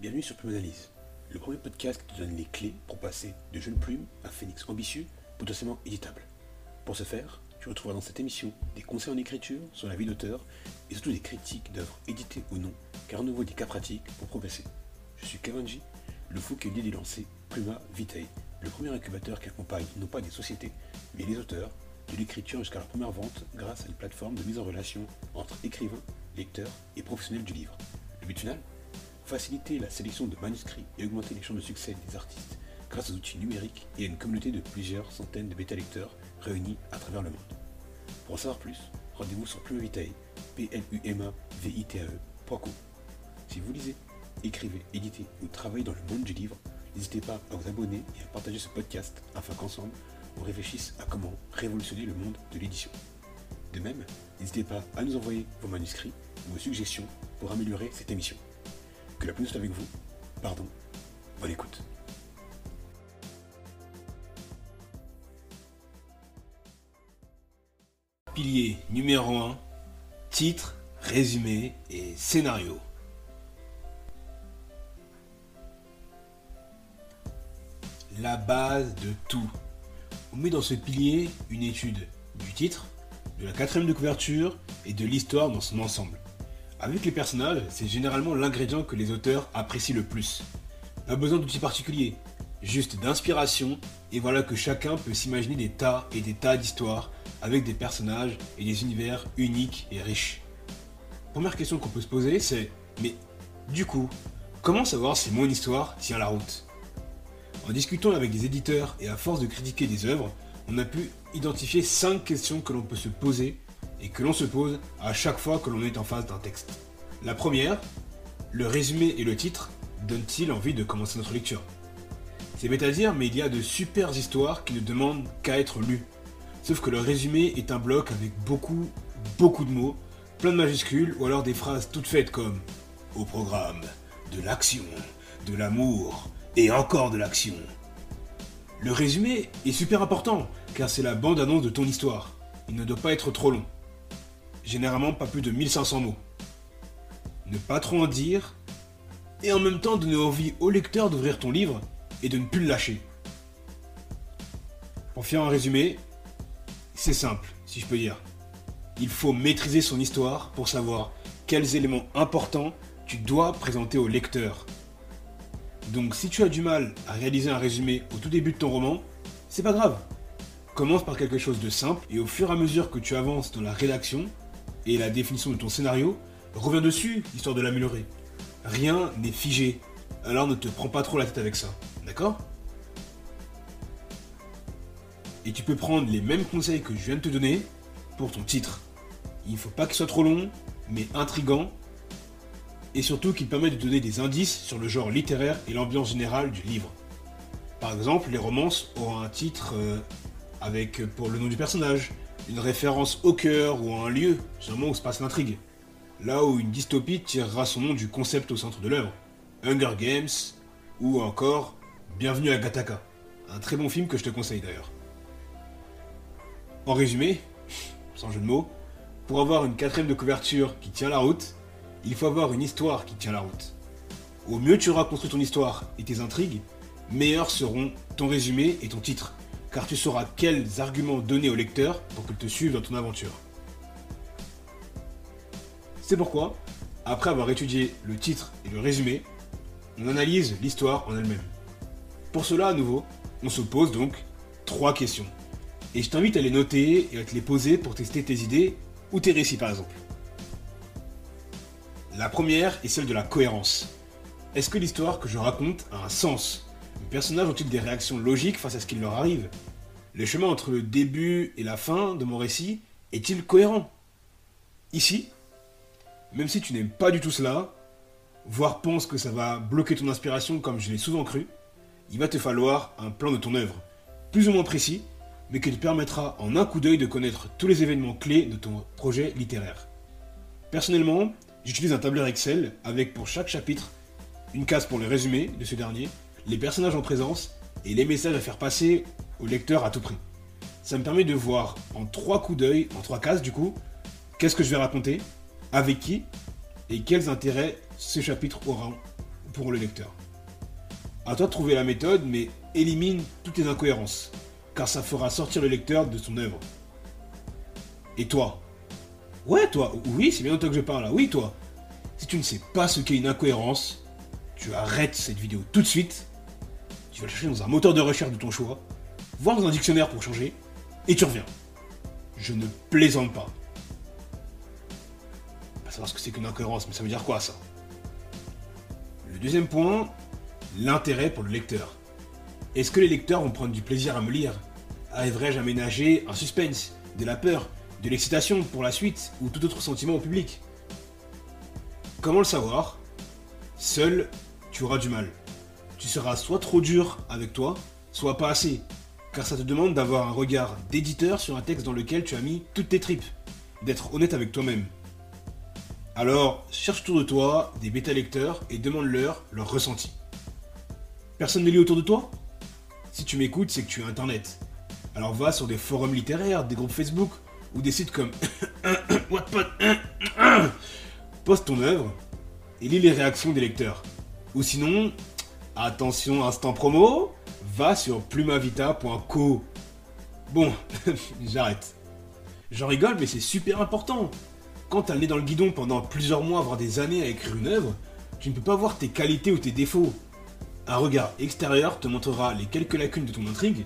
Bienvenue sur Plume Analyse, le premier podcast qui te donne les clés pour passer de jeune plume à phénix ambitieux, potentiellement éditable. Pour ce faire, tu retrouveras dans cette émission des conseils en écriture sur la vie d'auteur et surtout des critiques d'œuvres éditées ou non, car à nouveau des cas pratiques pour progresser. Je suis Kavanji, le fou qui est lié de lancer Pluma Vitae, le premier incubateur qui accompagne non pas des sociétés, mais les auteurs de l'écriture jusqu'à leur première vente grâce à une plateforme de mise en relation entre écrivains, lecteurs et professionnels du livre. Le but final? Faciliter la sélection de manuscrits et augmenter les chances de succès des artistes grâce aux outils numériques et à une communauté de plusieurs centaines de bêta-lecteurs réunis à travers le monde. Pour en savoir plus, rendez-vous sur plumavitae, p l u m a v i t a e Si vous lisez, écrivez, éditez ou travaillez dans le monde du livre, n'hésitez pas à vous abonner et à partager ce podcast afin qu'ensemble, on réfléchisse à comment révolutionner le monde de l'édition. De même, n'hésitez pas à nous envoyer vos manuscrits ou vos suggestions pour améliorer cette émission. Que la pluie soit avec vous. Pardon. Bonne écoute. Pilier numéro 1, titre, résumé et scénario. La base de tout. On met dans ce pilier une étude du titre, de la quatrième de couverture et de l'histoire dans son ensemble. Avec les personnages, c'est généralement l'ingrédient que les auteurs apprécient le plus. Pas besoin d'outils particuliers, juste d'inspiration, et voilà que chacun peut s'imaginer des tas et des tas d'histoires avec des personnages et des univers uniques et riches. Première question qu'on peut se poser, c'est mais du coup, comment savoir si mon histoire tient la route? En discutant avec des éditeurs et à force de critiquer des œuvres, on a pu identifier 5 questions que l'on peut se poser et que l'on se pose à chaque fois que l'on est en face d'un texte. La première, le résumé et le titre donnent-ils envie de commencer notre lecture? C'est bête à dire, mais il y a de super histoires qui ne demandent qu'à être lues. Sauf que le résumé est un bloc avec beaucoup, beaucoup de mots, plein de majuscules ou alors des phrases toutes faites comme au programme, de l'action, de l'amour et encore de l'action. Le résumé est super important car c'est la bande-annonce de ton histoire. Il ne doit pas être trop long. Généralement pas plus de 1500 mots. Ne pas trop en dire et en même temps donner envie au lecteur d'ouvrir ton livre et de ne plus le lâcher. Pour faire un résumé, c'est simple, si je peux dire. Il faut maîtriser son histoire pour savoir quels éléments importants tu dois présenter au lecteur. Donc si tu as du mal à réaliser un résumé au tout début de ton roman, c'est pas grave. Commence par quelque chose de simple et au fur et à mesure que tu avances dans la rédaction et la définition de ton scénario, reviens dessus histoire de l'améliorer. Rien n'est figé, alors ne te prends pas trop la tête avec ça, d'accord? Et tu peux prendre les mêmes conseils que je viens de te donner pour ton titre. Il ne faut pas qu'il soit trop long, mais intrigant, et surtout qu'il permet de donner des indices sur le genre littéraire et l'ambiance générale du livre. Par exemple, les romances auront un titre euh, avec pour le nom du personnage, une référence au cœur ou à un lieu, sûrement où se passe l'intrigue. Là où une dystopie tirera son nom du concept au centre de l'œuvre. Hunger Games ou encore Bienvenue à Gataka. Un très bon film que je te conseille d'ailleurs. En résumé, sans jeu de mots, pour avoir une quatrième de couverture qui tient la route, il faut avoir une histoire qui tient la route. Au mieux tu auras construit ton histoire et tes intrigues, meilleurs seront ton résumé et ton titre, car tu sauras quels arguments donner au lecteur pour qu'il te suive dans ton aventure. C'est pourquoi, après avoir étudié le titre et le résumé, on analyse l'histoire en elle-même. Pour cela, à nouveau, on se pose donc trois questions. Et je t'invite à les noter et à te les poser pour tester tes idées ou tes récits par exemple. La première est celle de la cohérence. Est-ce que l'histoire que je raconte a un sens? Les personnages ont-ils des réactions logiques face à ce qui leur arrive? Le chemin entre le début et la fin de mon récit est-il cohérent? Ici, même si tu n'aimes pas du tout cela, voire pense que ça va bloquer ton inspiration comme je l'ai souvent cru, il va te falloir un plan de ton œuvre, plus ou moins précis, mais qui te permettra en un coup d'œil de connaître tous les événements clés de ton projet littéraire. Personnellement, j'utilise un tableur Excel avec pour chaque chapitre une case pour le résumé de ce dernier, les personnages en présence et les messages à faire passer au lecteur à tout prix. Ça me permet de voir en trois coups d'œil, en trois cases du coup, qu'est-ce que je vais raconter, avec qui et quels intérêts ce chapitre aura pour le lecteur. À toi de trouver la méthode, mais élimine toutes les incohérences, car ça fera sortir le lecteur de son œuvre. Et toi? Ouais, toi, oui, c'est bien de toi que je parle là, oui, toi. Si tu ne sais pas ce qu'est une incohérence, tu arrêtes cette vidéo tout de suite, tu vas le chercher dans un moteur de recherche de ton choix, voir dans un dictionnaire pour changer, et tu reviens. Je ne plaisante pas. Pas savoir ce que c'est qu'une incohérence, mais ça veut dire quoi ça? Le deuxième point, l'intérêt pour le lecteur. Est-ce que les lecteurs vont prendre du plaisir à me lire? Arriverai-je à ménager un suspense, de la peur, de l'excitation pour la suite ou tout autre sentiment au public? Comment le savoir? Seul, tu auras du mal. Tu seras soit trop dur avec toi, soit pas assez, car ça te demande d'avoir un regard d'éditeur sur un texte dans lequel tu as mis toutes tes tripes, d'être honnête avec toi-même. Alors, cherche autour de toi des bêta-lecteurs et demande-leur leur ressenti. Personne ne lit autour de toi? Si tu m'écoutes, c'est que tu as Internet. Alors va sur des forums littéraires, des groupes Facebook ou des sites comme Wattpad. Poste ton œuvre et lis les réactions des lecteurs. Ou sinon, attention, instant promo, va sur plumavita.co. Bon, j'arrête. J'en rigole, mais c'est super important. Quand t'as le nez dans le guidon pendant plusieurs mois, voire des années à écrire une œuvre, tu ne peux pas voir tes qualités ou tes défauts. Un regard extérieur te montrera les quelques lacunes de ton intrigue,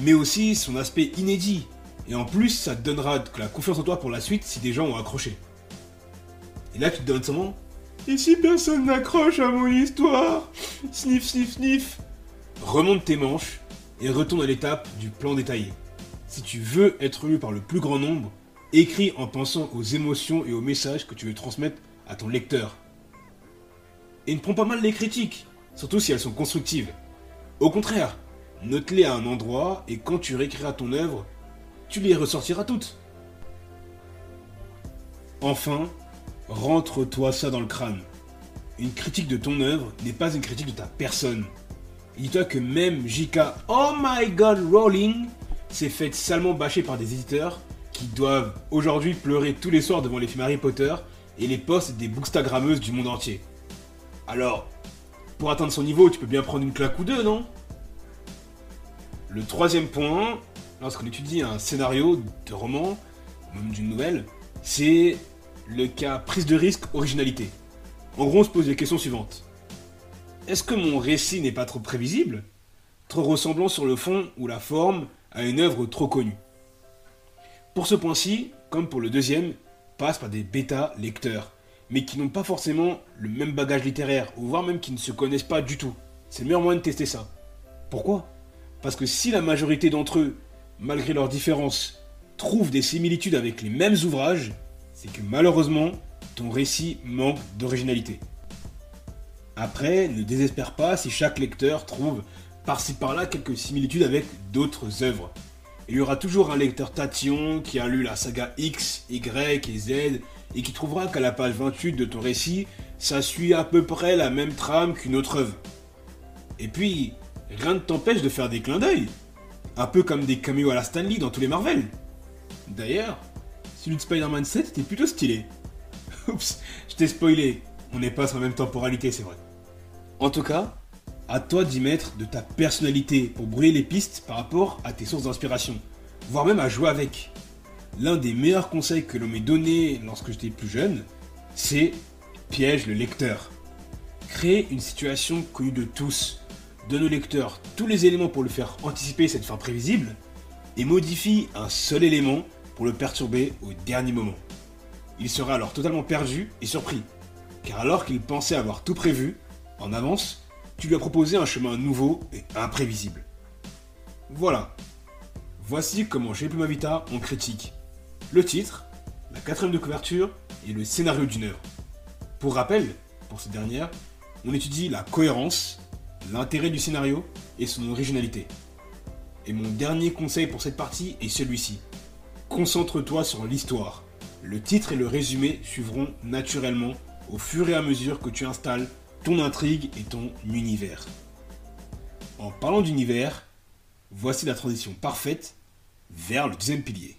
mais aussi son aspect inédit. Et en plus, ça te donnera la confiance en toi pour la suite si des gens ont accroché. Et là, tu te donnes seulement Et si personne n'accroche à mon histoire? Sniff, sniff, sniff Remonte tes manches et retourne à l'étape du plan détaillé. Si tu veux être lu par le plus grand nombre, écris en pensant aux émotions et aux messages que tu veux transmettre à ton lecteur. Et ne prends pas mal les critiques surtout si elles sont constructives. Au contraire, note-les à un endroit et quand tu réécriras ton œuvre, tu les ressortiras toutes. Enfin, rentre-toi ça dans le crâne. Une critique de ton œuvre n'est pas une critique de ta personne. Dis-toi que même JK Oh my god Rowling s'est fait salement bâcher par des éditeurs qui doivent aujourd'hui pleurer tous les soirs devant les films Harry Potter et les posts des bookstagrammeuses du monde entier. Alors, pour atteindre son niveau, tu peux bien prendre une claque ou deux, non? Le troisième point, lorsqu'on étudie un scénario de roman, même d'une nouvelle, c'est le cas prise de risque originalité. En gros, on se pose les questions suivantes. Est-ce que mon récit n'est pas trop prévisible Trop ressemblant sur le fond ou la forme à une œuvre trop connue? Pour ce point-ci, comme pour le deuxième, passe par des bêta-lecteurs mais qui n'ont pas forcément le même bagage littéraire, ou voire même qui ne se connaissent pas du tout. C'est le meilleur moyen de tester ça. Pourquoi? Parce que si la majorité d'entre eux, malgré leurs différences, trouvent des similitudes avec les mêmes ouvrages, c'est que malheureusement, ton récit manque d'originalité. Après, ne désespère pas si chaque lecteur trouve par-ci par-là quelques similitudes avec d'autres œuvres. Il y aura toujours un lecteur tatillon qui a lu la saga X, Y et Z et qui trouvera qu'à la page 28 de ton récit, ça suit à peu près la même trame qu'une autre œuvre. Et puis, rien ne t'empêche de faire des clins d'œil. Un peu comme des cameos à la Stanley dans tous les Marvel. D'ailleurs, celui de Spider-Man 7 était plutôt stylé. Oups, je t'ai spoilé. On n'est pas sur la même temporalité, c'est vrai. En tout cas, à toi d'y mettre de ta personnalité pour brûler les pistes par rapport à tes sources d'inspiration, voire même à jouer avec l'un des meilleurs conseils que l'on m'ait donné lorsque j'étais plus jeune, c'est piège le lecteur. Créer une situation connue de tous, donne au lecteur tous les éléments pour le faire anticiper cette fin prévisible, et modifie un seul élément pour le perturber au dernier moment. Il sera alors totalement perdu et surpris, car alors qu'il pensait avoir tout prévu, en avance, tu lui as proposé un chemin nouveau et imprévisible. Voilà. Voici comment chez Plumavita on critique le titre, la quatrième de couverture et le scénario d'une œuvre. Pour rappel, pour cette dernière, on étudie la cohérence, l'intérêt du scénario et son originalité. Et mon dernier conseil pour cette partie est celui-ci. Concentre-toi sur l'histoire. Le titre et le résumé suivront naturellement au fur et à mesure que tu installes ton intrigue et ton univers. En parlant d'univers, voici la transition parfaite vers le deuxième pilier.